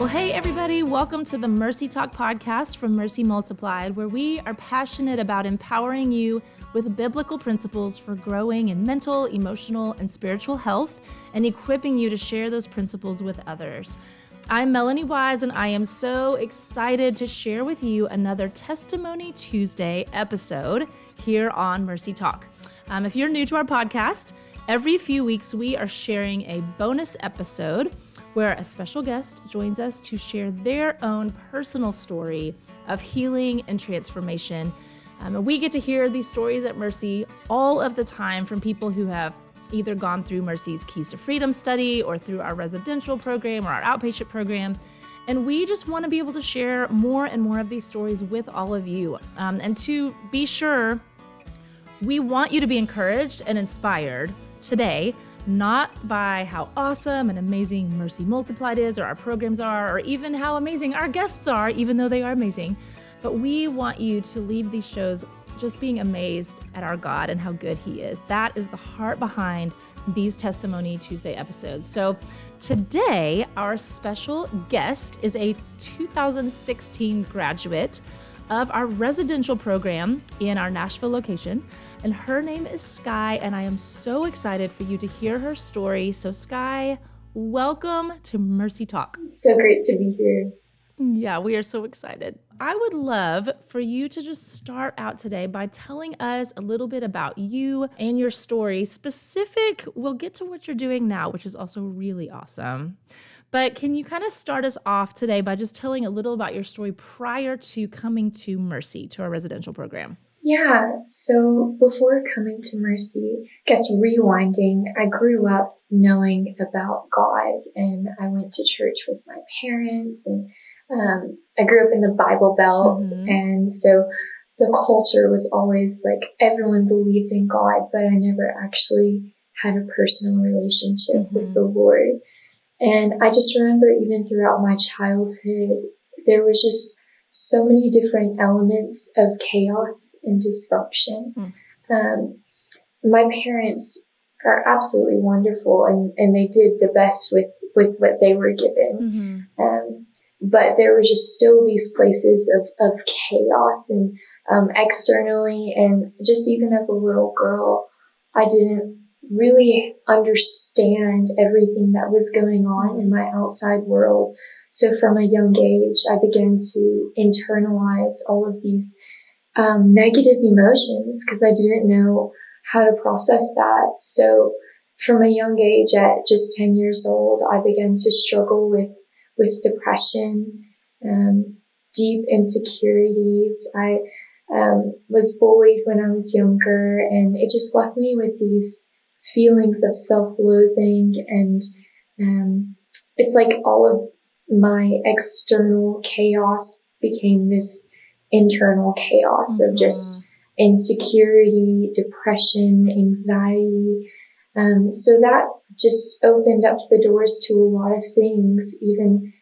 Well, hey, everybody, welcome to the Mercy Talk podcast from Mercy Multiplied, where we are passionate about empowering you with biblical principles for growing in mental, emotional, and spiritual health and equipping you to share those principles with others. I'm Melanie Wise, and I am so excited to share with you another Testimony Tuesday episode here on Mercy Talk. Um, if you're new to our podcast, every few weeks we are sharing a bonus episode where a special guest joins us to share their own personal story of healing and transformation. Um, and we get to hear these stories at Mercy all of the time from people who have either gone through Mercy's Keys to Freedom study or through our residential program or our outpatient program. And we just want to be able to share more and more of these stories with all of you. Um, and to be sure, we want you to be encouraged and inspired today not by how awesome and amazing Mercy Multiplied is, or our programs are, or even how amazing our guests are, even though they are amazing. But we want you to leave these shows just being amazed at our God and how good He is. That is the heart behind these Testimony Tuesday episodes. So today, our special guest is a 2016 graduate of our residential program in our Nashville location and her name is Sky, and I am so excited for you to hear her story. So, Sky, welcome to Mercy Talk. so great to be here. Yeah, we are so excited. I would love for you to just start out today by telling us a little bit about you and your story. Specific, we'll get to what you're doing now, which is also really awesome. But can you kind of start us off today by just telling a little about your story prior to coming to Mercy, to our residential program? Yeah, so before coming to Mercy, I guess rewinding, I grew up knowing about God and I went to church with my parents and um, I grew up in the Bible Belt. Mm-hmm. And so the culture was always like everyone believed in God, but I never actually had a personal relationship mm-hmm. with the Lord. And I just remember even throughout my childhood, there was just so many different elements of chaos and dysfunction. Mm. Um, my parents are absolutely wonderful and, and they did the best with, with what they were given. Mm-hmm. Um, but there were just still these places of, of chaos and um, externally and just even as a little girl, I didn't really understand everything that was going on in my outside world. So from a young age, I began to internalize all of these um, negative emotions because I didn't know how to process that. So from a young age, at just 10 years old, I began to struggle with, with depression, um, deep insecurities. I um, was bullied when I was younger and it just left me with these feelings of self-loathing and um, it's like all of my external chaos became this internal chaos mm-hmm. of just insecurity, depression, anxiety. Um, so that just opened up the doors to a lot of things. Even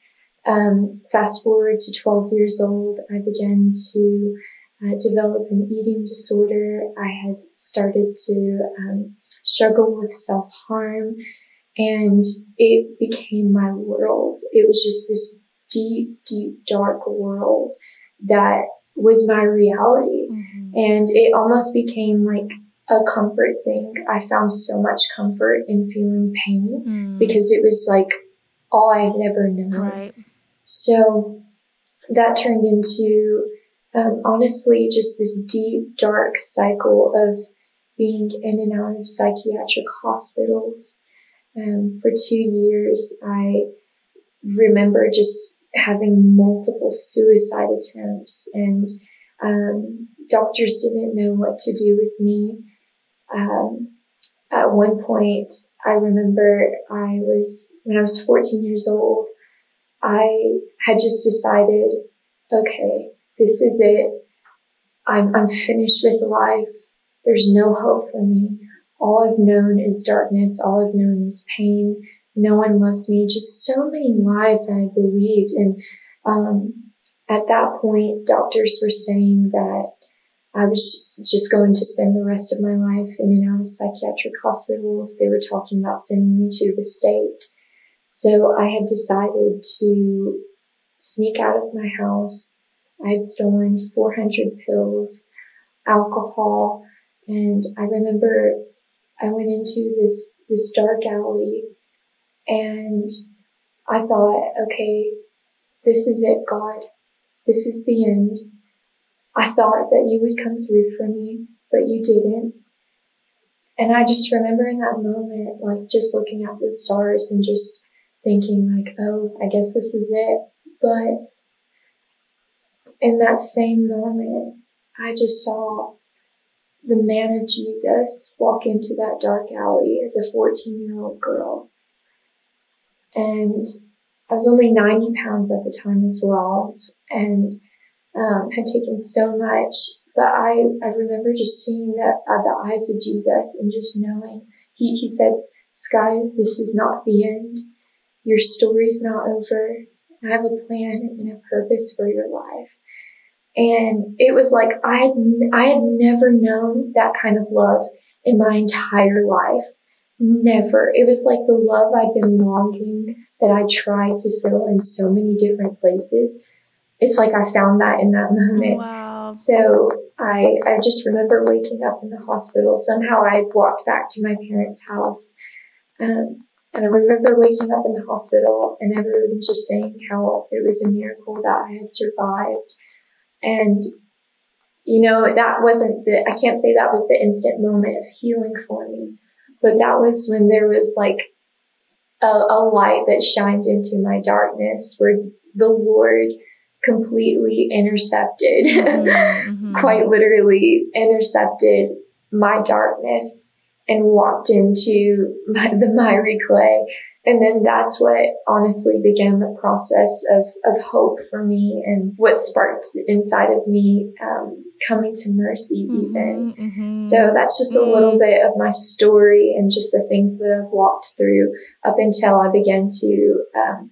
um, fast forward to 12 years old, I began to uh, develop an eating disorder. I had started to um, struggle with self harm. And it became my world. It was just this deep, deep, dark world that was my reality. Mm-hmm. And it almost became like a comfort thing. I found so much comfort in feeling pain mm. because it was like all I had ever known. Right. So that turned into um, honestly just this deep, dark cycle of being in and out of psychiatric hospitals um, for two years, I remember just having multiple suicide attempts, and um, doctors didn't know what to do with me. Um, at one point, I remember I was, when I was 14 years old, I had just decided, okay, this is it. I'm, I'm finished with life. There's no hope for me. All I've known is darkness. All I've known is pain. No one loves me. Just so many lies that I believed. And um, at that point, doctors were saying that I was just going to spend the rest of my life in and out of psychiatric hospitals. They were talking about sending me to the state. So I had decided to sneak out of my house. I had stolen 400 pills, alcohol, and I remember I went into this, this dark alley and I thought, okay, this is it, God. This is the end. I thought that you would come through for me, but you didn't. And I just remember in that moment, like just looking at the stars and just thinking like, oh, I guess this is it. But in that same moment, I just saw the man of Jesus walk into that dark alley as a 14 year old girl. And I was only 90 pounds at the time as well and um, had taken so much. But I, I remember just seeing that the eyes of Jesus and just knowing he, he said, Sky, this is not the end. Your story's not over. I have a plan and a purpose for your life. And it was like I had, I had never known that kind of love in my entire life. Never. It was like the love I'd been longing that I tried to feel in so many different places. It's like I found that in that moment. Wow. So I, I just remember waking up in the hospital. Somehow I walked back to my parents' house. Um, and I remember waking up in the hospital and everyone just saying how it was a miracle that I had survived. And, you know, that wasn't the, I can't say that was the instant moment of healing for me, but that was when there was like a, a light that shined into my darkness where the Lord completely intercepted, mm-hmm. quite literally intercepted my darkness and walked into my, the miry clay. And then that's what honestly began the process of, of hope for me and what sparked inside of me um, coming to mercy mm-hmm, even. Mm-hmm. So that's just a little mm-hmm. bit of my story and just the things that I've walked through up until I began to um,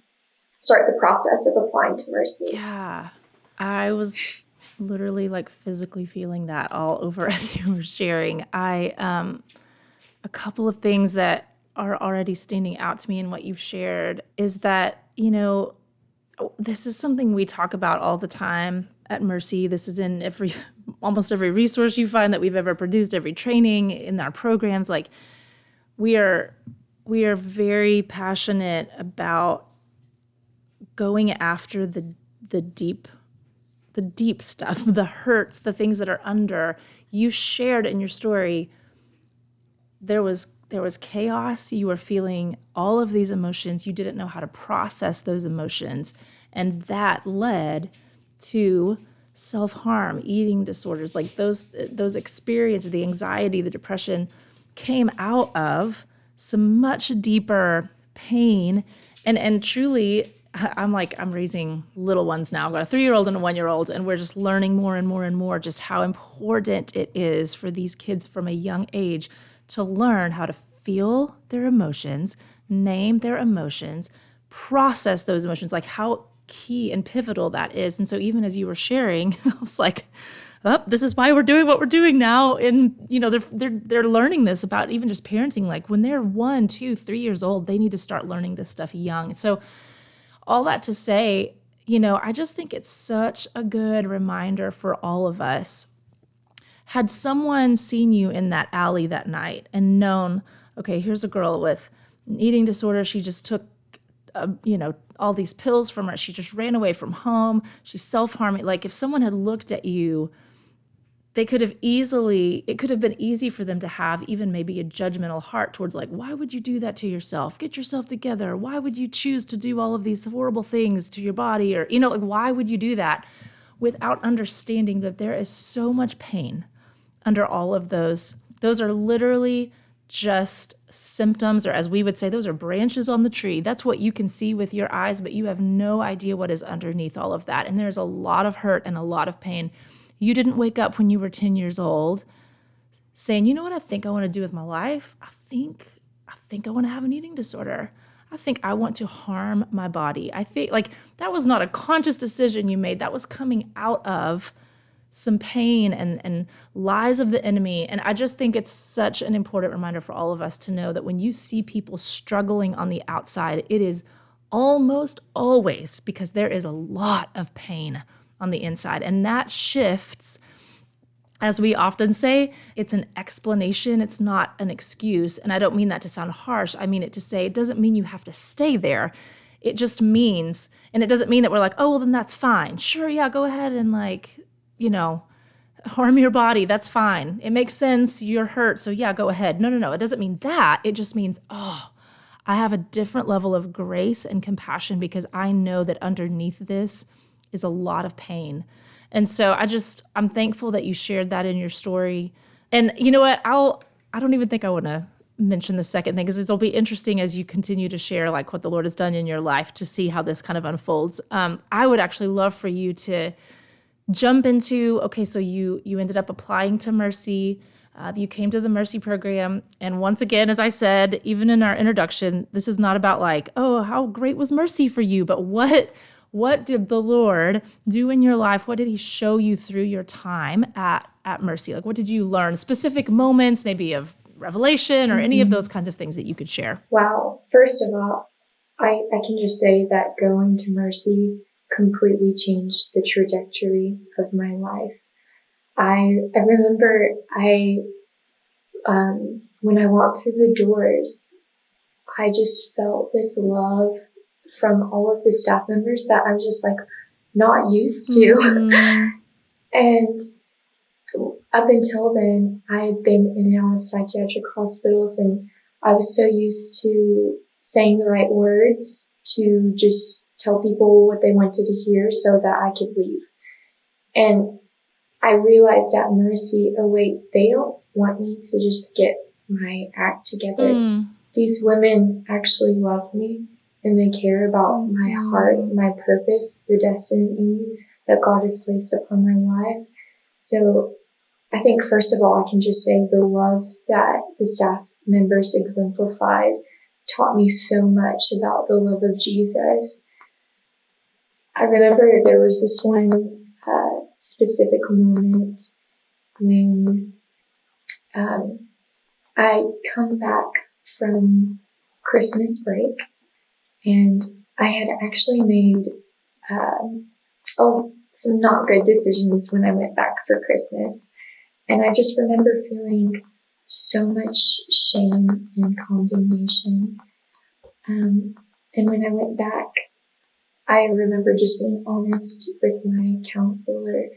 start the process of applying to mercy. Yeah. I was literally like physically feeling that all over as you were sharing. I, um, a couple of things that are already standing out to me in what you've shared is that, you know, this is something we talk about all the time at Mercy. This is in every almost every resource you find that we've ever produced, every training in our programs. Like we are we are very passionate about going after the the deep the deep stuff, the hurts, the things that are under. You shared in your story there was there was chaos, you were feeling all of these emotions, you didn't know how to process those emotions, and that led to self harm, eating disorders, like those those experiences, the anxiety, the depression came out of some much deeper pain and and truly I'm like I'm raising little ones now. I've got a 3-year-old and a 1-year-old and we're just learning more and more and more just how important it is for these kids from a young age to learn how to feel their emotions, name their emotions, process those emotions like how key and pivotal that is. And so even as you were sharing, I was like, oh, this is why we're doing what we're doing now. And you know, they're they're they're learning this about even just parenting. Like when they're one, two, three years old, they need to start learning this stuff young. So all that to say, you know, I just think it's such a good reminder for all of us. Had someone seen you in that alley that night and known, okay, here's a girl with an eating disorder, she just took uh, you know, all these pills from her. She just ran away from home. She's self harming. Like, if someone had looked at you, they could have easily, it could have been easy for them to have even maybe a judgmental heart towards, like, why would you do that to yourself? Get yourself together. Why would you choose to do all of these horrible things to your body? Or, you know, like, why would you do that without understanding that there is so much pain under all of those? Those are literally just symptoms, or as we would say, those are branches on the tree. That's what you can see with your eyes, but you have no idea what is underneath all of that. And there's a lot of hurt and a lot of pain. You didn't wake up when you were 10 years old saying, you know what I think I want to do with my life? I think I think I want to have an eating disorder. I think I want to harm my body. I think like that was not a conscious decision you made. That was coming out of some pain and, and lies of the enemy. And I just think it's such an important reminder for all of us to know that when you see people struggling on the outside, it is almost always because there is a lot of pain on the inside. And that shifts, as we often say, it's an explanation, it's not an excuse. And I don't mean that to sound harsh. I mean it to say it doesn't mean you have to stay there. It just means, and it doesn't mean that we're like, oh, well, then that's fine. Sure, yeah, go ahead and like, you know, harm your body. That's fine. It makes sense. You're hurt. So yeah, go ahead. No, no, no. It doesn't mean that. It just means, oh, I have a different level of grace and compassion because I know that underneath this is a lot of pain. And so I just I'm thankful that you shared that in your story. And you know what? I'll I don't even think I want to mention the second thing because it'll be interesting as you continue to share like what the Lord has done in your life to see how this kind of unfolds. Um, I would actually love for you to jump into okay, so you you ended up applying to Mercy. Uh, you came to the Mercy program. And once again, as I said, even in our introduction, this is not about like, oh, how great was Mercy for you, but what what did the Lord do in your life? What did He show you through your time at, at Mercy? Like, what did you learn? Specific moments, maybe of revelation or mm-hmm. any of those kinds of things that you could share? Wow. First of all, I, I can just say that going to Mercy completely changed the trajectory of my life. I, I remember I, um, when I walked through the doors, I just felt this love from all of the staff members that I'm just like not used to. Mm-hmm. and up until then, I had been in and out of psychiatric hospitals and I was so used to saying the right words to just tell people what they wanted to hear so that I could leave. And I realized at Mercy, oh wait, they don't want me to just get my act together. Mm. These women actually love me and they care about my heart, my purpose, the destiny that God has placed upon my life. So I think first of all, I can just say the love that the staff members exemplified taught me so much about the love of Jesus. I remember there was this one uh, specific moment when um, I come back from Christmas break and I had actually made oh some not good decisions when I went back for Christmas, and I just remember feeling so much shame and condemnation. Um, and when I went back, I remember just being honest with my counselor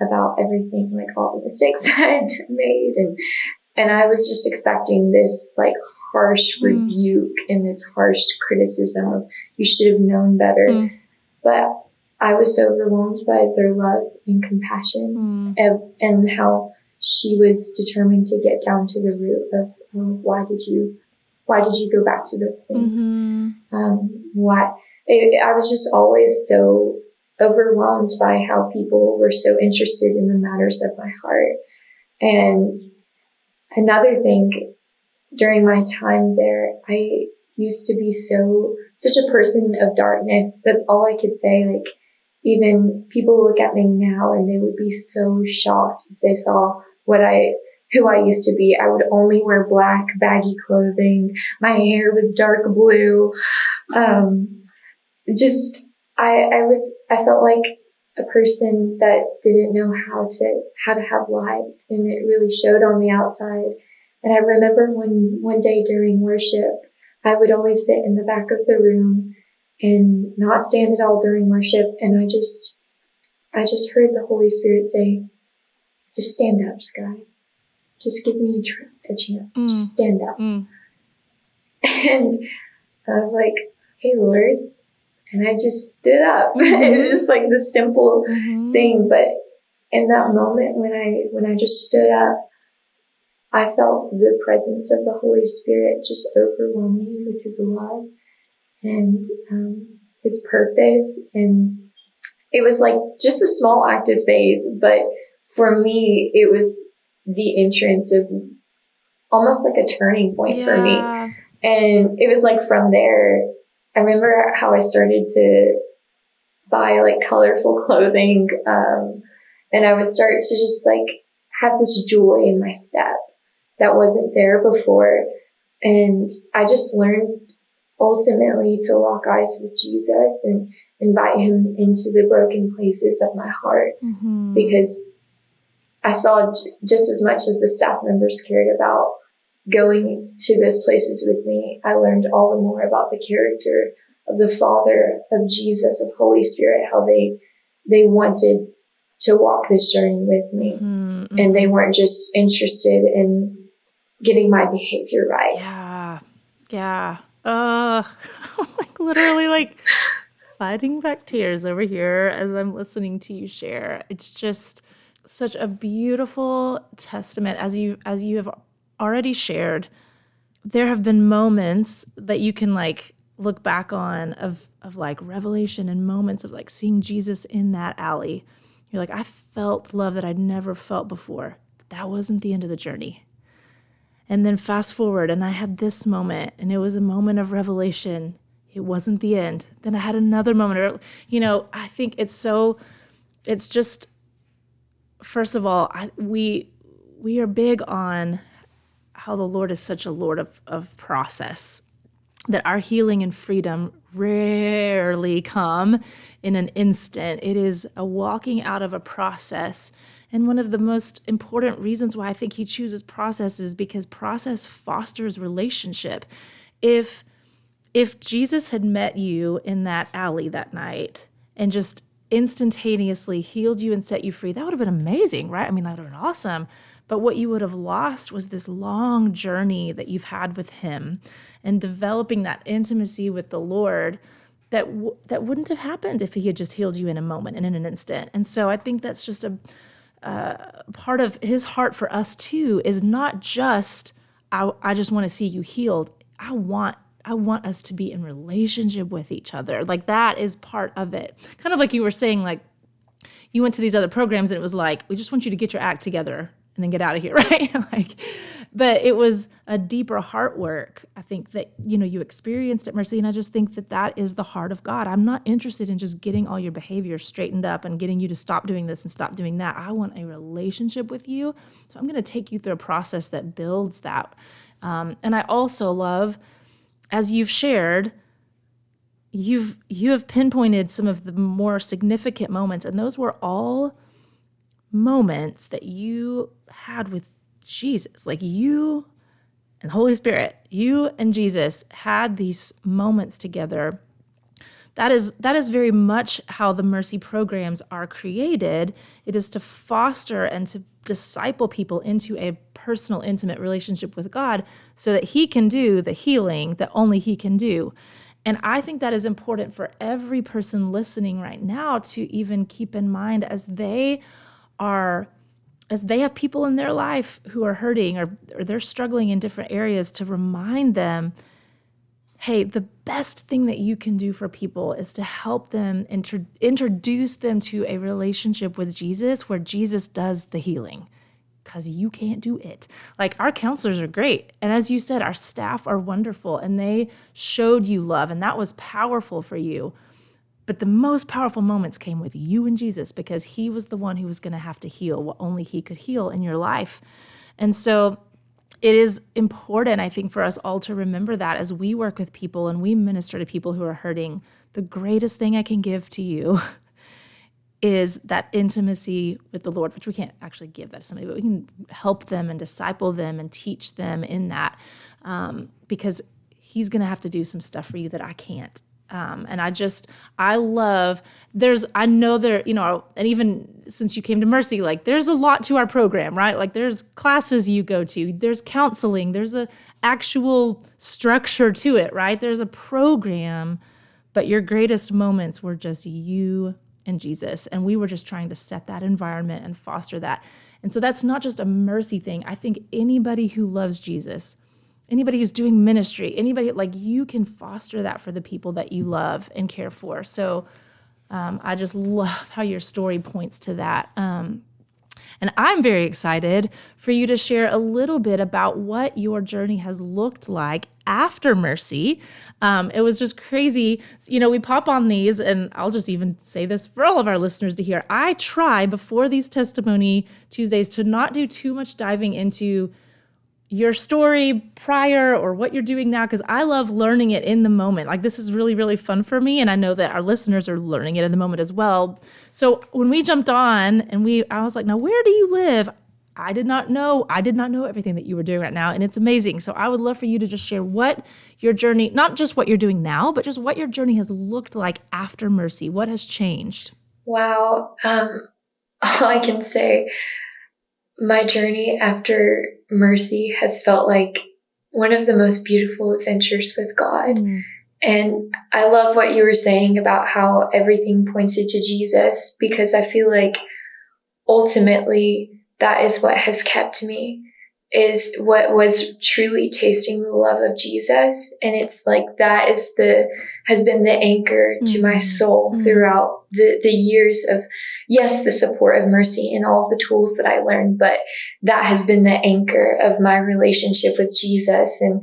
about everything, like all the mistakes I had made and and I was just expecting this like harsh mm. rebuke and this harsh criticism of you should have known better. Mm. But I was so overwhelmed by their love and compassion mm. and, and, how she was determined to get down to the root of oh, why did you why did you go back to those things? Mm-hmm. Um, why it, I was just always so overwhelmed by how people were so interested in the matters of my heart. And another thing during my time there, I used to be so, such a person of darkness. That's all I could say. Like, even people look at me now and they would be so shocked if they saw what I, who I used to be. I would only wear black, baggy clothing. My hair was dark blue. Um, just, I, I was, I felt like a person that didn't know how to, how to have light and it really showed on the outside. And I remember when one day during worship, I would always sit in the back of the room and not stand at all during worship. And I just, I just heard the Holy Spirit say, just stand up, Sky. Just give me a, tr- a chance. Mm. Just stand up. Mm. And I was like, okay, Lord. And I just stood up. Mm-hmm. it was just like the simple mm-hmm. thing. But in that moment when I, when I just stood up, I felt the presence of the Holy Spirit just overwhelm me with His love and um, His purpose. And it was like just a small act of faith, but for me, it was the entrance of almost like a turning point yeah. for me. And it was like from there, I remember how I started to buy like colorful clothing. Um, And I would start to just like have this joy in my step that wasn't there before. And I just learned ultimately to lock eyes with Jesus and invite him into the broken places of my heart mm-hmm. because I saw just as much as the staff members cared about going to those places with me. I learned all the more about the character of the Father, of Jesus, of Holy Spirit, how they, they wanted to walk this journey with me. Mm-hmm. And they weren't just interested in getting my behavior right. Yeah. Yeah. Uh, like literally like fighting back tears over here as I'm listening to you share. It's just such a beautiful testament as you as you have already shared. There have been moments that you can like look back on of of like revelation and moments of like seeing Jesus in that alley. You're like, I felt love that I'd never felt before. That wasn't the end of the journey. And then fast forward, and I had this moment, and it was a moment of revelation. It wasn't the end. Then I had another moment. You know, I think it's so, it's just, first of all, I, we we are big on how the Lord is such a Lord of, of process, that our healing and freedom rarely come in an instant. It is a walking out of a process. And one of the most important reasons why I think he chooses process is because process fosters relationship. If if Jesus had met you in that alley that night and just instantaneously healed you and set you free, that would have been amazing, right? I mean, that would have been awesome. But what you would have lost was this long journey that you've had with Him and developing that intimacy with the Lord that w- that wouldn't have happened if He had just healed you in a moment and in an instant. And so I think that's just a uh, part of His heart for us too is not just I, I just want to see you healed. I want I want us to be in relationship with each other. Like that is part of it. Kind of like you were saying, like you went to these other programs and it was like, we just want you to get your act together and then get out of here, right? like, but it was a deeper heart work. I think that you know you experienced at Mercy, and I just think that that is the heart of God. I'm not interested in just getting all your behavior straightened up and getting you to stop doing this and stop doing that. I want a relationship with you, so I'm going to take you through a process that builds that. Um, and I also love, as you've shared, you've you have pinpointed some of the more significant moments, and those were all moments that you had with Jesus. Like you and Holy Spirit, you and Jesus had these moments together. That is that is very much how the mercy programs are created. It is to foster and to disciple people into a personal intimate relationship with God so that he can do the healing that only he can do. And I think that is important for every person listening right now to even keep in mind as they are as they have people in their life who are hurting or, or they're struggling in different areas to remind them hey the best thing that you can do for people is to help them inter- introduce them to a relationship with jesus where jesus does the healing because you can't do it. Like our counselors are great. And as you said, our staff are wonderful and they showed you love, and that was powerful for you. But the most powerful moments came with you and Jesus because he was the one who was going to have to heal what only he could heal in your life. And so it is important, I think, for us all to remember that as we work with people and we minister to people who are hurting, the greatest thing I can give to you is that intimacy with the Lord, which we can't actually give that to somebody, but we can help them and disciple them and teach them in that um, because He's going to have to do some stuff for you that I can't. Um, and I just, I love, there's, I know there, you know, and even since you came to Mercy, like there's a lot to our program, right? Like there's classes you go to, there's counseling, there's a actual structure to it, right? There's a program, but your greatest moments were just you and Jesus. And we were just trying to set that environment and foster that. And so that's not just a mercy thing. I think anybody who loves Jesus, anybody who's doing ministry, anybody like you can foster that for the people that you love and care for. So um, I just love how your story points to that. Um, And I'm very excited for you to share a little bit about what your journey has looked like after Mercy. Um, it was just crazy. You know, we pop on these, and I'll just even say this for all of our listeners to hear. I try before these testimony Tuesdays to not do too much diving into your story prior or what you're doing now because I love learning it in the moment. Like this is really really fun for me and I know that our listeners are learning it in the moment as well. So when we jumped on and we I was like, "Now where do you live?" I did not know. I did not know everything that you were doing right now and it's amazing. So I would love for you to just share what your journey, not just what you're doing now, but just what your journey has looked like after Mercy. What has changed? Wow. Um all I can say my journey after mercy has felt like one of the most beautiful adventures with God. Mm. And I love what you were saying about how everything pointed to Jesus because I feel like ultimately that is what has kept me is what was truly tasting the love of Jesus. And it's like that is the, has been the anchor mm-hmm. to my mm-hmm. soul mm-hmm. throughout the, the years of, yes, the support of mercy and all the tools that I learned, but that has been the anchor of my relationship with Jesus. And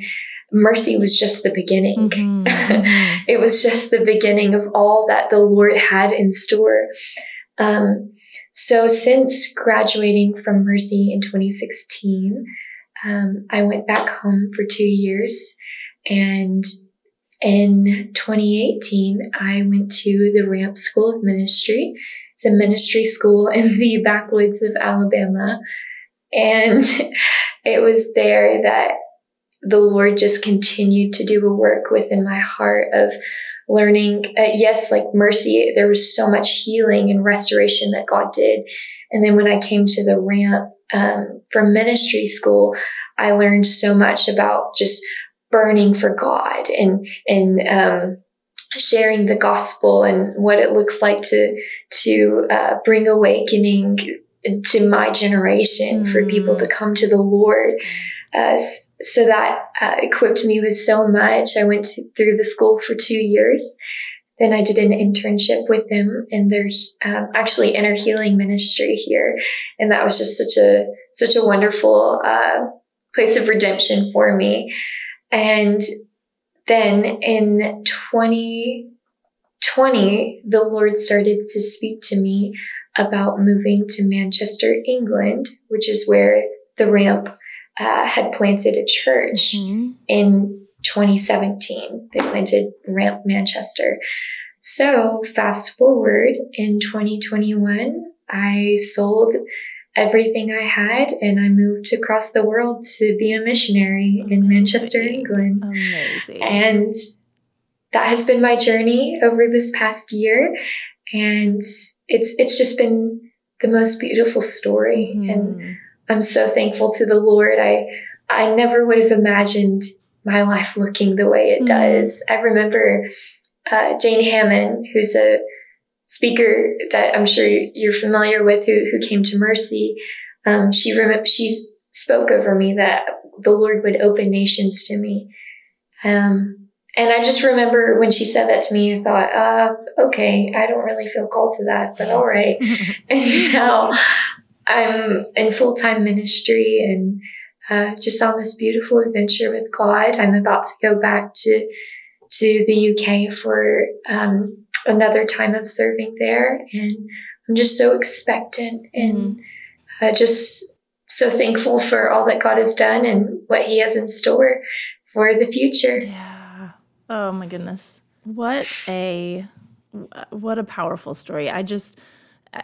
mercy was just the beginning. Mm-hmm. mm-hmm. it was just the beginning of all that the Lord had in store. Um, so since graduating from Mercy in 2016, um, I went back home for two years. And in 2018, I went to the Ramp School of Ministry. It's a ministry school in the backwoods of Alabama. And it was there that the Lord just continued to do a work within my heart of learning. Uh, yes, like mercy, there was so much healing and restoration that God did. And then when I came to the ramp um, from ministry school, I learned so much about just burning for God and and um, sharing the gospel and what it looks like to to uh, bring awakening to my generation mm. for people to come to the Lord. Uh, so that uh, equipped me with so much. I went to, through the school for two years. Then I did an internship with them in their um, actually inner healing ministry here, and that was just such a such a wonderful uh, place of redemption for me. And then in 2020, the Lord started to speak to me about moving to Manchester, England, which is where the ramp uh, had planted a church mm-hmm. in 2017. They planted Ramp Manchester. So fast forward in 2021, I sold everything I had and I moved across the world to be a missionary Amazing. in Manchester, England. Amazing. And that has been my journey over this past year. And it's it's just been the most beautiful story. Mm-hmm. And I'm so thankful to the Lord. I I never would have imagined my life looking the way it mm-hmm. does. I remember uh, Jane Hamon, who's a speaker that I'm sure you're familiar with, who who came to Mercy. Um, she rem- she spoke over me that the Lord would open nations to me. Um, and I just remember when she said that to me, I thought, uh, okay, I don't really feel called to that, but all right. and now I'm in full time ministry and uh, just on this beautiful adventure with God. I'm about to go back to to the UK for um, another time of serving there, and I'm just so expectant and mm-hmm. uh, just so thankful for all that God has done and what He has in store for the future. Yeah. Oh my goodness. What a what a powerful story. I just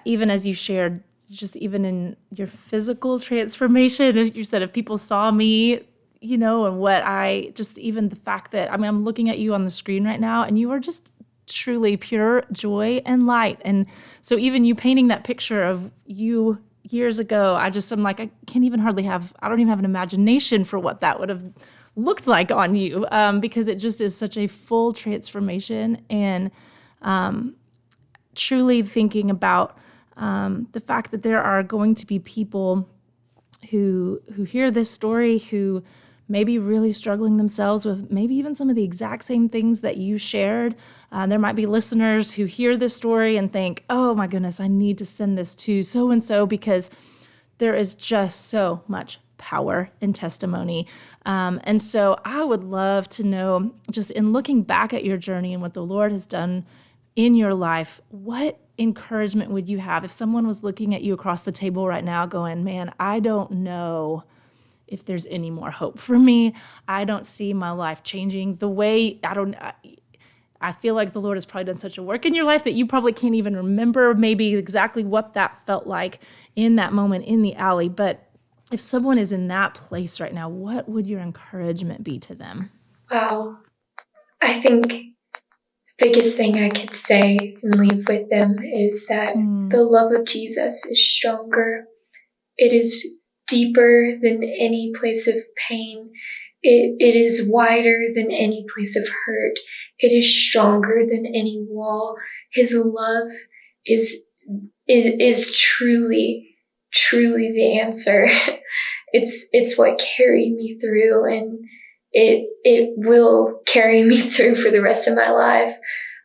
even as you shared just even in your physical transformation you said if people saw me you know and what i just even the fact that i mean i'm looking at you on the screen right now and you are just truly pure joy and light. And so even you painting that picture of you years ago i just i'm like i can't even hardly have i don't even have an imagination for what that would have looked like on you um, because it just is such a full transformation. And um, truly thinking about um, the fact that there are going to be people who who hear this story who may be really struggling themselves with maybe even some of the exact same things that you shared. Uh, there might be listeners who hear this story and think, "Oh my goodness, I need to send this to so and so because." there is just so much power in testimony. Um, and so I would love to know, just in looking back at your journey and what the Lord has done in your life, what encouragement would you have if someone was looking at you across the table right now going, Man, I don't know if there's any more hope for me. I don't see my life changing the way I don't. I, I feel like the Lord has probably done such a work in your life that you probably can't even remember maybe exactly what that felt like in that moment in the alley. But if someone is in that place right now, what would your encouragement be to them? Wow. I think biggest thing I could say and leave with them is that mm. the love of Jesus is stronger. It is deeper than any place of pain. It, it is wider than any place of hurt. It is stronger than any wall. His love is, is, is truly truly the answer. it's it's what carried me through and it it will carry me through for the rest of my life.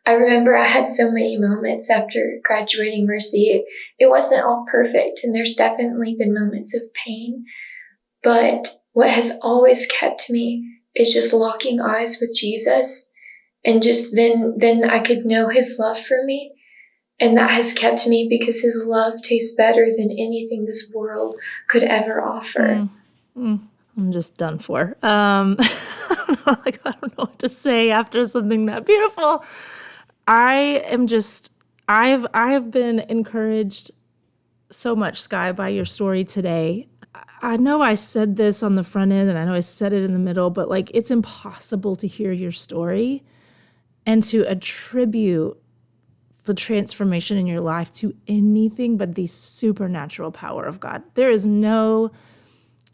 I remember I had so many moments after graduating Mercy. It, it wasn't all perfect and there's definitely been moments of pain, but what has always kept me is just locking eyes with Jesus and just then then I could know his love for me and that has kept me because his love tastes better than anything this world could ever offer. Mm. Mm. I'm just done for. Um, I don't know, like I don't know what to say after something that beautiful. I am just I've I have been encouraged so much, Sky, by your story today. I know I said this on the front end and I know I said it in the middle, but like it's impossible to hear your story and to attribute the transformation in your life to anything but the supernatural power of God. There is no,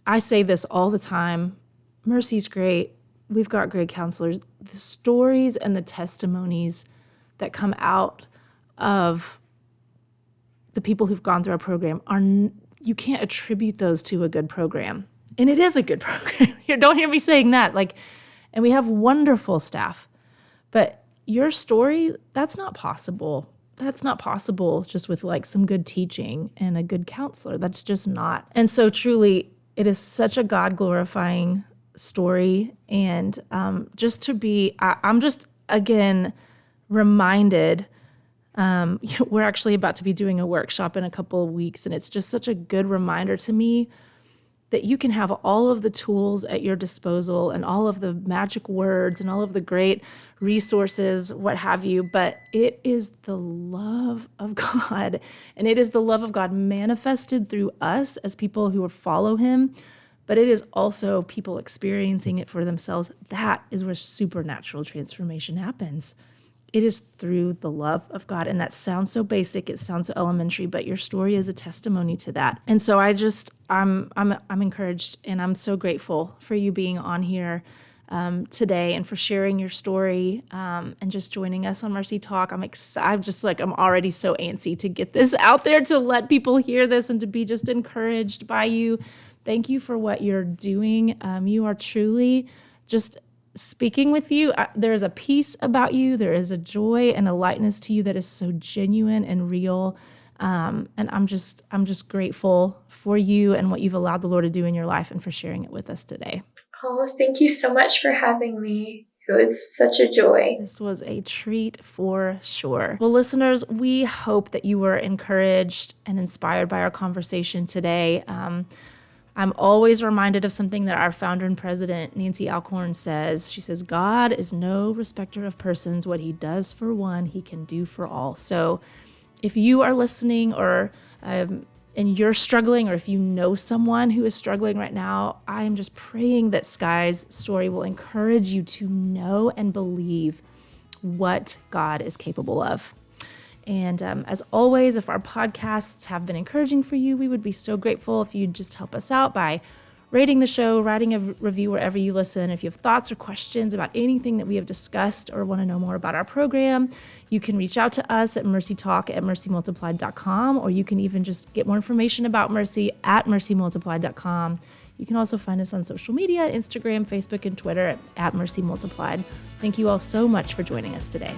I say this all the time mercy's great. We've got great counselors. The stories and the testimonies that come out of the people who've gone through our program are, you can't attribute those to a good program. And it is a good program. Don't hear me saying that. Like, and we have wonderful staff. But your story, that's not possible. That's not possible just with like some good teaching and a good counselor. That's just not. And so, truly, it is such a God glorifying story. And um, just to be, I, I'm just again reminded. Um, we're actually about to be doing a workshop in a couple of weeks, and it's just such a good reminder to me that you can have all of the tools at your disposal and all of the magic words and all of the great resources, what have you, but it is the love of God. And it is the love of God manifested through us as people who follow Him, but it is also people experiencing it for themselves. That is where supernatural transformation happens. It is through the love of God. And that sounds so basic, it sounds so elementary, but your story is a testimony to that. And so I just I'm I'm I'm encouraged and I'm so grateful for you being on here um, today and for sharing your story um, and just joining us on Mercy Talk. I'm excited. I'm just like I'm already so antsy to get this out there to let people hear this and to be just encouraged by you. Thank you for what you're doing. Um, you are truly just speaking with you, I, there is a peace about you. There is a joy and a lightness to you that is so genuine and real. Um, and I'm just I'm just grateful for you and what you've allowed the Lord to do in your life and for sharing it with us today. Oh, thank you so much for having me. It was such a joy. This was a treat for sure. Well, listeners, we hope that you were encouraged and inspired by our conversation today. Um, I'm always reminded of something that our founder and president, Nancy Alcorn, says. She says, God is no respecter of persons. What he does for one, he can do for all. So if you are listening or um, and you're struggling, or if you know someone who is struggling right now, I am just praying that Sky's story will encourage you to know and believe what God is capable of. And um, as always, if our podcasts have been encouraging for you, we would be so grateful if you'd just help us out by rating the show, writing a review wherever you listen. If you have thoughts or questions about anything that we have discussed or want to know more about our program, you can reach out to us at mercytalk at mercymultiplied.com, or you can even just get more information about Mercy at mercymultiplied.com. You can also find us on social media Instagram, Facebook, and Twitter at, at Mercy Multiplied. Thank you all so much for joining us today.